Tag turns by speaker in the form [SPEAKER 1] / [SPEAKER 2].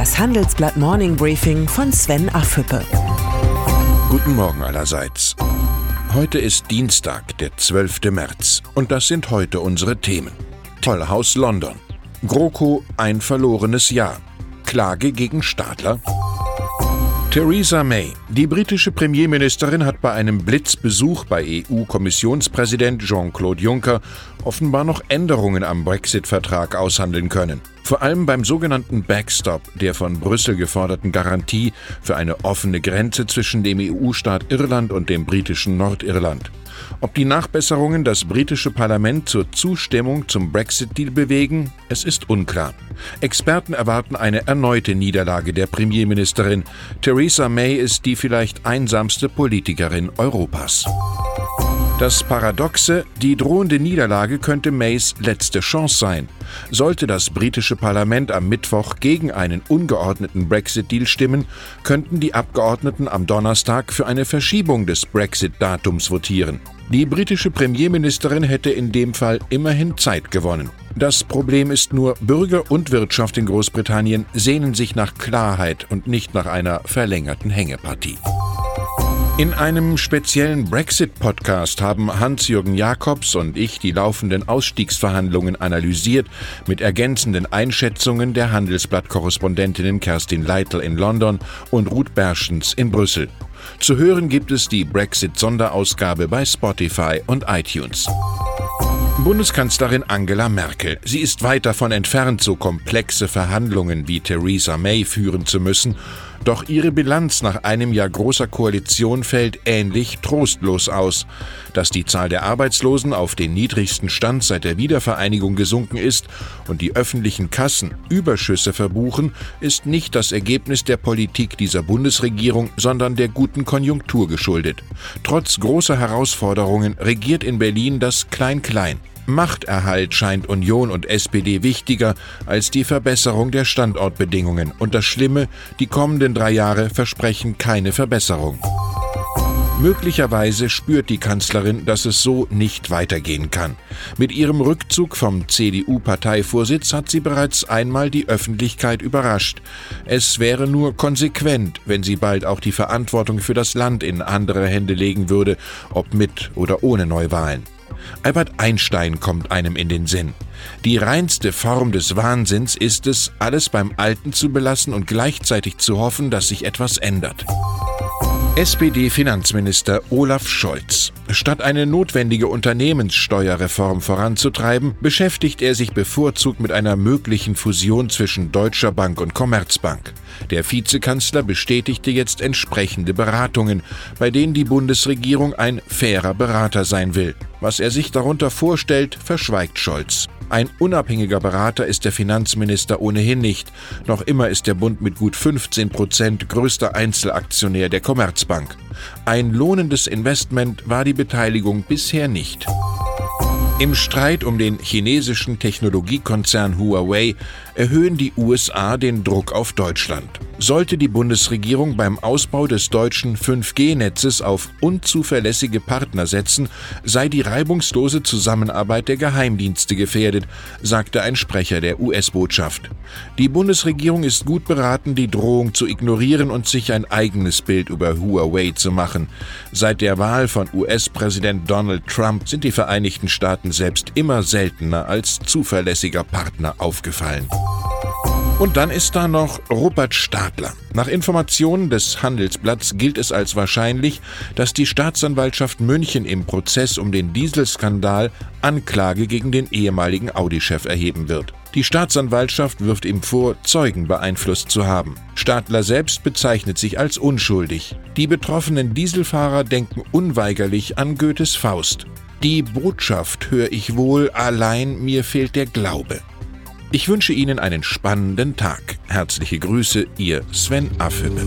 [SPEAKER 1] Das Handelsblatt Morning Briefing von Sven Affüppe.
[SPEAKER 2] Guten Morgen allerseits. Heute ist Dienstag, der 12. März. Und das sind heute unsere Themen. Tollhaus London. GroKo ein verlorenes Jahr. Klage gegen Stadler. Theresa May, die britische Premierministerin, hat bei einem Blitzbesuch bei EU-Kommissionspräsident Jean-Claude Juncker offenbar noch Änderungen am Brexit-Vertrag aushandeln können. Vor allem beim sogenannten Backstop, der von Brüssel geforderten Garantie für eine offene Grenze zwischen dem EU-Staat Irland und dem britischen Nordirland. Ob die Nachbesserungen das britische Parlament zur Zustimmung zum Brexit-Deal bewegen, es ist unklar. Experten erwarten eine erneute Niederlage der Premierministerin. Theresa May ist die vielleicht einsamste Politikerin Europas. Das Paradoxe, die drohende Niederlage könnte Mays letzte Chance sein. Sollte das britische Parlament am Mittwoch gegen einen ungeordneten Brexit-Deal stimmen, könnten die Abgeordneten am Donnerstag für eine Verschiebung des Brexit-Datums votieren. Die britische Premierministerin hätte in dem Fall immerhin Zeit gewonnen. Das Problem ist nur, Bürger und Wirtschaft in Großbritannien sehnen sich nach Klarheit und nicht nach einer verlängerten Hängepartie. In einem speziellen Brexit-Podcast haben Hans-Jürgen Jakobs und ich die laufenden Ausstiegsverhandlungen analysiert mit ergänzenden Einschätzungen der Handelsblatt-Korrespondentinnen Kerstin Leitl in London und Ruth Berschens in Brüssel. Zu hören gibt es die Brexit-Sonderausgabe bei Spotify und iTunes. Bundeskanzlerin Angela Merkel. Sie ist weit davon entfernt, so komplexe Verhandlungen wie Theresa May führen zu müssen doch ihre Bilanz nach einem Jahr großer Koalition fällt ähnlich trostlos aus. Dass die Zahl der Arbeitslosen auf den niedrigsten Stand seit der Wiedervereinigung gesunken ist und die öffentlichen Kassen Überschüsse verbuchen, ist nicht das Ergebnis der Politik dieser Bundesregierung, sondern der guten Konjunktur geschuldet. Trotz großer Herausforderungen regiert in Berlin das Klein-Klein. Machterhalt scheint Union und SPD wichtiger als die Verbesserung der Standortbedingungen. Und das Schlimme, die kommenden drei Jahre versprechen keine Verbesserung. Möglicherweise spürt die Kanzlerin, dass es so nicht weitergehen kann. Mit ihrem Rückzug vom CDU-Parteivorsitz hat sie bereits einmal die Öffentlichkeit überrascht. Es wäre nur konsequent, wenn sie bald auch die Verantwortung für das Land in andere Hände legen würde, ob mit oder ohne Neuwahlen. Albert Einstein kommt einem in den Sinn. Die reinste Form des Wahnsinns ist es, alles beim Alten zu belassen und gleichzeitig zu hoffen, dass sich etwas ändert. SPD-Finanzminister Olaf Scholz. Statt eine notwendige Unternehmenssteuerreform voranzutreiben, beschäftigt er sich bevorzugt mit einer möglichen Fusion zwischen Deutscher Bank und Commerzbank. Der Vizekanzler bestätigte jetzt entsprechende Beratungen, bei denen die Bundesregierung ein fairer Berater sein will. Was er sich darunter vorstellt, verschweigt Scholz. Ein unabhängiger Berater ist der Finanzminister ohnehin nicht. Noch immer ist der Bund mit gut 15 Prozent größter Einzelaktionär der Commerzbank. Ein lohnendes Investment war die Beteiligung bisher nicht. Im Streit um den chinesischen Technologiekonzern Huawei erhöhen die USA den Druck auf Deutschland. Sollte die Bundesregierung beim Ausbau des deutschen 5G-Netzes auf unzuverlässige Partner setzen, sei die reibungslose Zusammenarbeit der Geheimdienste gefährdet, sagte ein Sprecher der US-Botschaft. Die Bundesregierung ist gut beraten, die Drohung zu ignorieren und sich ein eigenes Bild über Huawei zu machen. Seit der Wahl von US-Präsident Donald Trump sind die Vereinigten Staaten selbst immer seltener als zuverlässiger Partner aufgefallen. Und dann ist da noch Rupert Stadler. Nach Informationen des Handelsblatts gilt es als wahrscheinlich, dass die Staatsanwaltschaft München im Prozess um den Dieselskandal Anklage gegen den ehemaligen Audi-Chef erheben wird. Die Staatsanwaltschaft wirft ihm vor, Zeugen beeinflusst zu haben. Stadler selbst bezeichnet sich als unschuldig. Die betroffenen Dieselfahrer denken unweigerlich an Goethes Faust. Die Botschaft höre ich wohl, allein mir fehlt der Glaube. Ich wünsche Ihnen einen spannenden Tag. Herzliche Grüße, Ihr Sven Affülle.